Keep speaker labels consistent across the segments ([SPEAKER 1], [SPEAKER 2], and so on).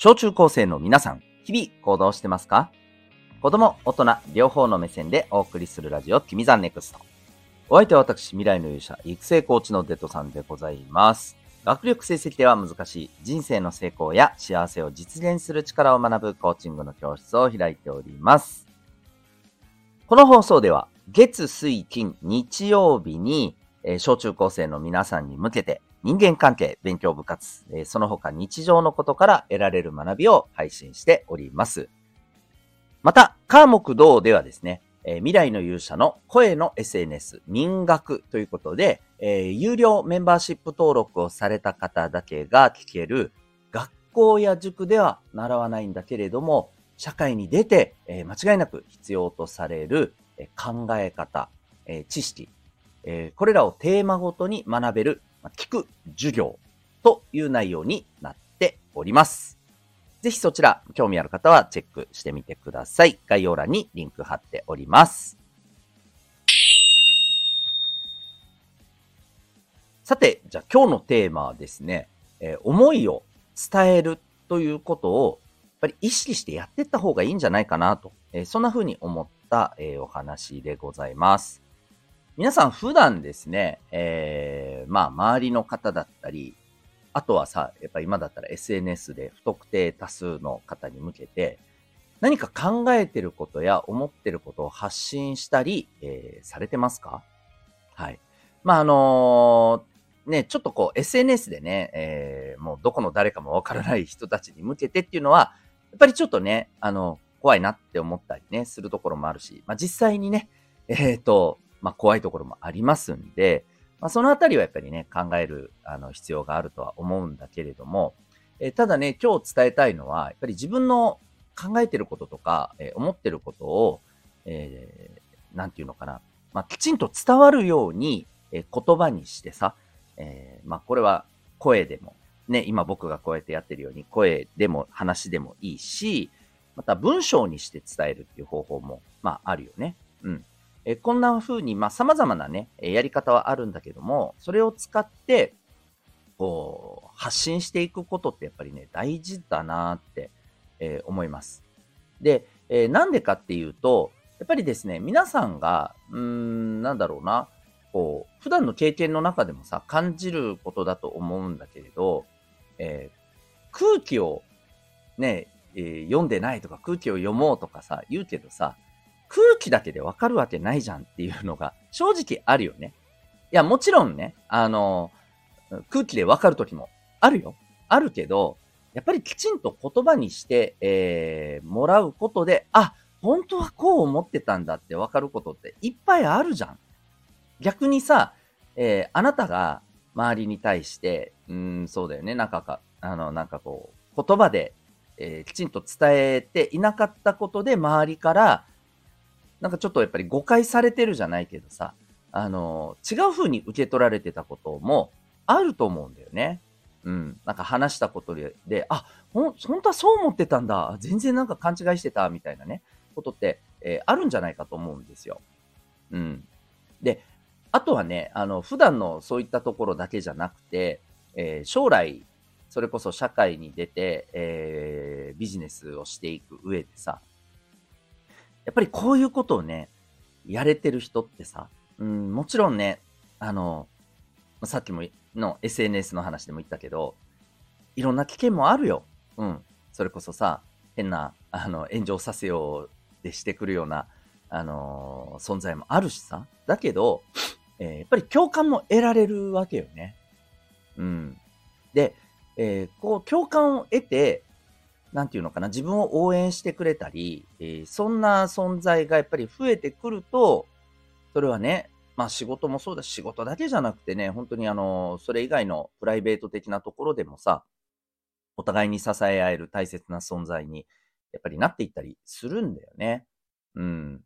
[SPEAKER 1] 小中高生の皆さん、日々行動してますか？子供、大人、両方の目線でお送りするラジオ、君ザネクスト。お相手は私、未来の勇者、育成コーチのデトさんでございます。学力成績では難しい人生の成功や幸せを実現する力を学ぶコーチングの教室を開いております。この放送では、月、水、金、日曜日に、え、小中高生の皆さんに向けて、人間関係、勉強部活、えー、その他日常のことから得られる学びを配信しております。また、科目道ではですね、えー、未来の勇者の声の SNS 民学ということで、えー、有料メンバーシップ登録をされた方だけが聞ける学校や塾では習わないんだけれども、社会に出て、えー、間違いなく必要とされる、え考え方、え知識、えこれらをテーマごとに学べる、聞く授業という内容になっております。ぜひそちら、興味ある方はチェックしてみてください。概要欄にリンク貼っております。さて、じゃあ今日のテーマはですね、えー、思いを伝えるということを、やっぱり意識してやっていった方がいいんじゃないかなと、えー、そんな風に思った、えー、お話でございます。皆さん普段ですね、えー、まあ周りの方だったり、あとはさ、やっぱ今だったら SNS で不特定多数の方に向けて、何か考えてることや思ってることを発信したり、えー、されてますか？はい。まあ、あのー、ね、ちょっとこう SNS でね、えー、もうどこの誰かもわからない人たちに向けてっていうのは、やっぱりちょっとね、あの、怖いなって思ったりね、するところもあるし、まあ、実際にね、えっ、と、まあ、怖いところもありますんで、まあ、そのあたりはやっぱりね、考えるあの必要があるとは思うんだけれども、えー、ただね、今日伝えたいのは、やっぱり自分の考えてることとか、えー、思ってることを、えー、なんていうのかな、まあ、きちんと伝わるように、えー、言葉にしてさ、えー、まあ、これは声でも、ね、今僕がこうやってやってるように、声でも話でもいいし、また文章にして伝えるっていう方法も、まあ、あるよね。うん。えこんな風に、まあ、様々なね、やり方はあるんだけども、それを使って、こう、発信していくことってやっぱりね、大事だなって、えー、思います。で、えー、なんでかっていうと、やっぱりですね、皆さんが、うーん、なんだろうな、こう、普段の経験の中でもさ、感じることだと思うんだけれど、えー、空気をね、え、読んでないとか空気を読もうとかさ、言うけどさ、空気だけでわかるわけないじゃんっていうのが正直あるよね。いや、もちろんね、あの、空気でわかるときもあるよ。あるけど、やっぱりきちんと言葉にして、えー、もらうことで、あ、本当はこう思ってたんだってわかることっていっぱいあるじゃん。逆にさ、えー、あなたが周りに対して、うん、そうだよね、なんかか、あの、なんかこう、言葉で、えー、きちんと伝えていなかったことで周りから、なんかちょっとやっぱり誤解されてるじゃないけどさ、あの、違う風に受け取られてたこともあると思うんだよね。うん。なんか話したことで、あ、ほん、本当はそう思ってたんだ。全然なんか勘違いしてた、みたいなね、ことって、えー、あるんじゃないかと思うんですよ。うん。で、あとはね、あの、普段のそういったところだけじゃなくて、えー、将来、それこそ社会に出て、えー、ビジネスをしていく上でさ、やっぱりこういうことをね、やれてる人ってさ、うん、もちろんね、あの、さっきもの SNS の話でも言ったけど、いろんな危険もあるよ。うん。それこそさ、変な、あの、炎上させようでしてくるような、あのー、存在もあるしさ。だけど、えー、やっぱり共感も得られるわけよね。うん。で、えー、こう、共感を得て、なんていうのかな、自分を応援してくれたり、えー、そんな存在がやっぱり増えてくると、それはね、まあ仕事もそうだし、仕事だけじゃなくてね、本当にあの、それ以外のプライベート的なところでもさ、お互いに支え合える大切な存在に、やっぱりなっていったりするんだよね。うん。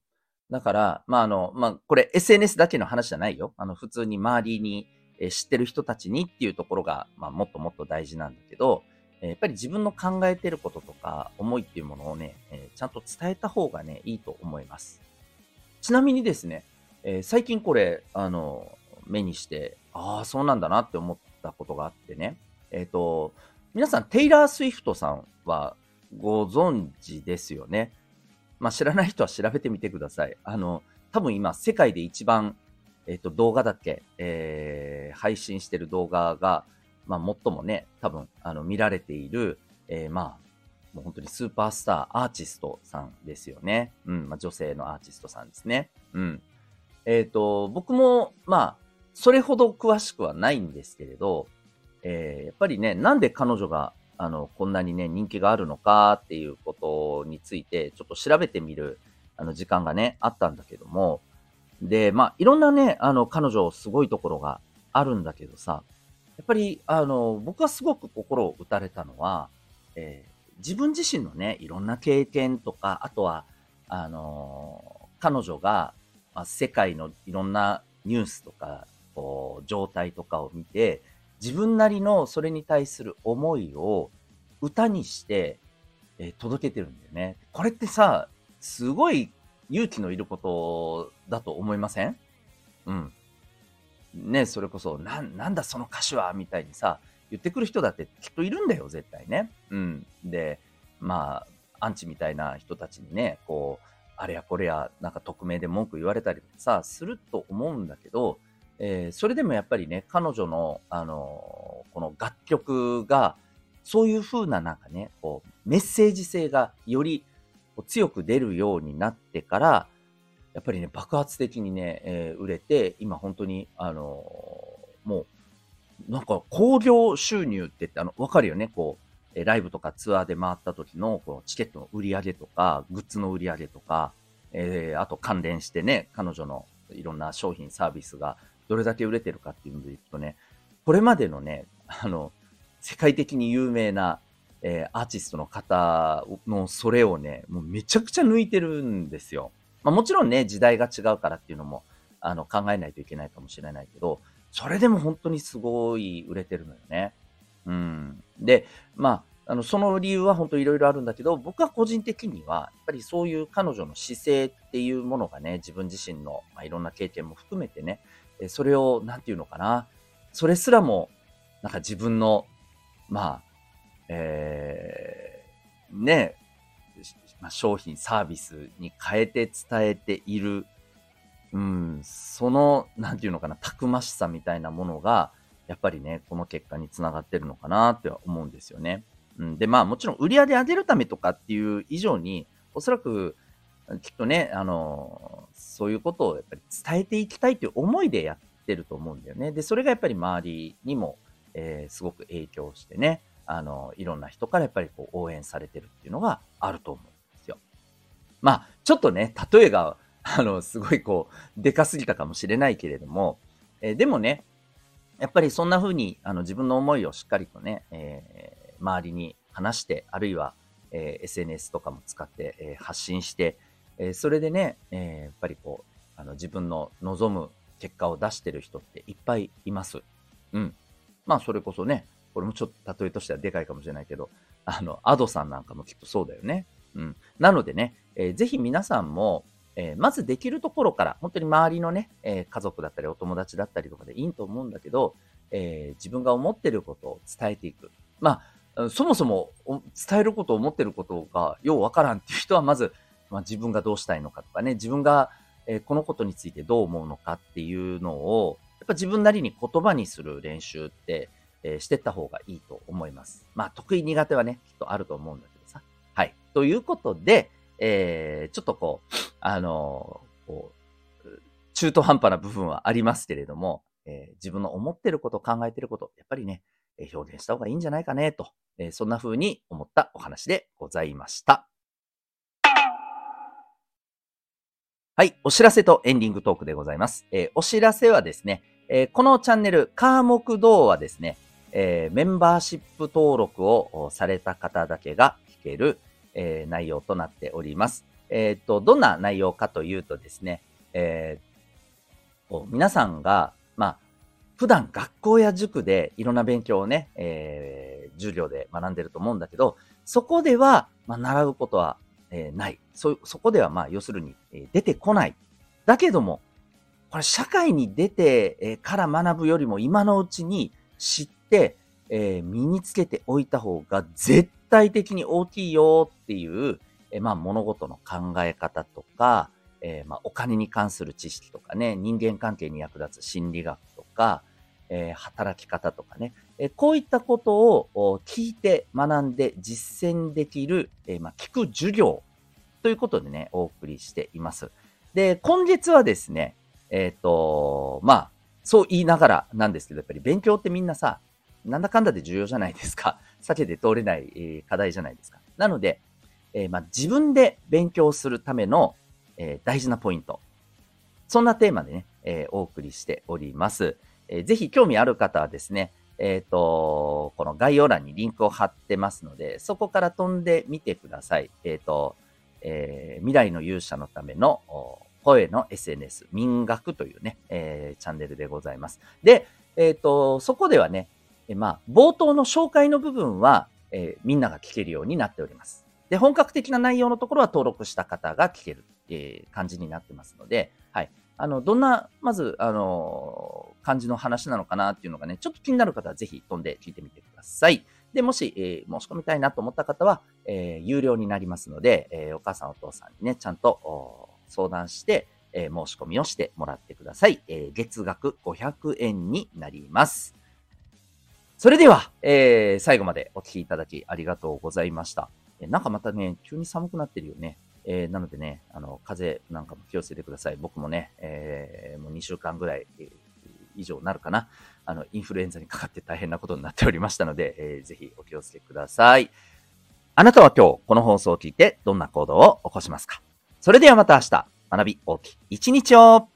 [SPEAKER 1] だから、まああの、まあこれ SNS だけの話じゃないよ。あの、普通に周りに、え知ってる人たちにっていうところが、まあもっともっと大事なんだけど、やっぱり自分の考えてることとか思いっていうものをね、えちゃんと伝えた方がね、いいと思います。ちなみにですね、え最近これ、あの、目にして、ああ、そうなんだなって思ったことがあってね、えっ、ー、と、皆さん、テイラー・スウィフトさんはご存知ですよね？まあ、知らない人は調べてみてください。あの、多分今、世界で一番、えっ、と、動画だっけ、えー、配信してる動画が、まあ、最もね、多分、あの、見られている、えー、まあ、もう本当にスーパースター、アーティストさんですよね。うん、まあ、女性のアーティストさんですね。うん。えっ、ー、と、僕も、まあ、それほど詳しくはないんですけれど、えー、やっぱりね、なんで彼女が、あの、こんなにね、人気があるのかっていうことについて、ちょっと調べてみる、あの、時間がね、あったんだけども、で、まあ、いろんなね、あの、彼女すごいところがあるんだけどさ、やっぱり、あの、僕はすごく心を打たれたのは、えー、自分自身のね、いろんな経験とか、あとは、あの、彼女が、まあ、世界のいろんなニュースとか、こう、状態とかを見て、自分なりのそれに対する思いを歌にして、えー、届けてるんだよね。これってさ、すごい勇気のいることだと思いません？うん。ね、それこそ、な、なんだその歌手はみたいにさ、言ってくる人だってきっといるんだよ、絶対ね。うん。で、まあ、アンチみたいな人たちにね、こう、あれやこれや、なんか匿名で文句言われたりさ、すると思うんだけど、えー、それでもやっぱりね、彼女の、あのー、この楽曲が、そういう風ななんかね、こう、メッセージ性がより強く出るようになってから、やっぱりね、爆発的にね、えー、売れて、今本当に、あのもう、なんか興行収入って言って、あの、わかるよね、こう、えライブとかツアーで回った時のこうチケットの売り上げとか、グッズの売り上げとか、えー、あと関連してね、彼女のいろんな商品、サービスがどれだけ売れてるかっていうのでいくとね、これまでのね、あの、世界的に有名な、えー、アーティストの方のそれをね、もうめちゃくちゃ抜いてるんですよ。まあもちろんね、時代が違うからっていうのも、あの、考えないといけないかもしれないけど、それでも本当にすごい売れてるのよね。うん。で、まあ、あの、その理由は本当いろいろあるんだけど、僕は個人的には、やっぱりそういう彼女の姿勢っていうものがね、自分自身の、まあ、いろんな経験も含めてね、それを、なんていうのかな、それすらも、なんか自分の、まあ、えー、ね、まあ、商品、サービスに変えて伝えている、うん、その、なんていうのかな、たくましさみたいなものが、やっぱりね、この結果につながってるのかなって思うんですよね。うん、で、まあもちろん売り上げ上げるためとかっていう以上に、おそらくきっとね、あの、そういうことをやっぱり伝えていきたいという思いでやってると思うんだよね。で、それがやっぱり周りにも、えー、すごく影響してね、あの、いろんな人からやっぱりこう応援されてるっていうのがあると思う。まあ、ちょっとね、例えが、あの、すごいこう、でかすぎたかもしれないけれども、えー、でもね、やっぱりそんな風に、あの、自分の思いをしっかりとね、えー、周りに話して、あるいは、えー、SNS とかも使って、えー、発信して、えー、それでね、えー、やっぱりこう、あの自分の望む結果を出してる人っていっぱいいます。うん。まあ、それこそね、これもちょっと例えとしてはでかいかもしれないけど、あの、アドさんなんかもきっとそうだよね。うん。なのでね、えー、ぜひ皆さんも、えー、まずできるところから、本当に周りのね、えー、家族だったりお友達だったりとかでいいと思うんだけど、えー、自分が思ってることを伝えていく。まあ、そもそも伝えることを思ってることがようわからんっていう人は、まず、まあ、自分がどうしたいのかとかね、自分が、えー、このことについてどう思うのかっていうのを、やっぱ自分なりに言葉にする練習って、えー、してった方がいいと思います。まあ、得意苦手はね、きっとあると思うんだ。ということで、えー、ちょっとこう、あのー、こう、中途半端な部分はありますけれども、えー、自分の思ってること、考えてること、やっぱりね、え表現した方がいいんじゃないかね、と、えー、そんな風に思ったお話でございました。はい、お知らせとエンディングトークでございます。えー、お知らせはですね、えー、このチャンネル、カーモクドはですね、えー、メンバーシップ登録をされた方だけが聞ける、え内容となっております。えっ、と、どんな内容かというとですね、え皆さんが、まあ、普段学校や塾でいろんな勉強をね、え授業で学んでると思うんだけど、そこでは、まあ、習うことはえー、ない。そ、そこではまあ、要するに、えー、出てこない。だけども、これ社会に出て、えー、から学ぶよりも今のうちに知って、えー、身につけておいた方が絶対的に大きいよっていう、え、まあ物事の考え方とか、えー、まあお金に関する知識とかね、人間関係に役立つ心理学とか、え働き方とかね、えこういったことを聞いて学んで実践できる、えまあ、聞く授業ということでね、お送りしています。で、今月はですね、えっ、と、まあ、そう言いながらなんですけど、やっぱり勉強ってみんなさ、なんだかんだで重要じゃないですか。避けて通れない、課題じゃないですか。なので、えー、まあ、自分で勉強するための、えー、大事なポイント。そんなテーマでね、えお送りしております。えぜひ興味ある方はですね、えっ、と、この概要欄にリンクを貼ってますので、そこから飛んでみてください。えっ、と、え未来の勇者のための声の SNS、民学というね、えチャンネルでございます。で、えっ、と、そこではね、えまあ、冒頭の紹介の部分は、えー、みんなが聞けるようになっております。で、本格的な内容のところは登録した方が聞ける、えー、感じになってますので、はい。あの、どんな、まず、あのー、感じの話なのかなっていうのがね、ちょっと気になる方はぜひ飛んで聞いてみてください。で、もし、えー、申し込みたいなと思った方は、えー、有料になりますので、えー、お母さんお父さんにね、ちゃんと相談して、えー、申し込みをしてもらってください。えー、月額500円になります。それでは、えー、最後までお聞きいただきありがとうございました。えなんかまたね、急に寒くなってるよね。えー、なのでね、あの、風邪なんかも気をつけてください。僕もね、えー、もう2週間ぐらい、えー、以上なるかな。あの、インフルエンザにかかって大変なことになっておりましたので、えー、ぜひお気をつけください。あなたは今日この放送を聞いてどんな行動を起こしますか？それではまた明日、学び大きい一日を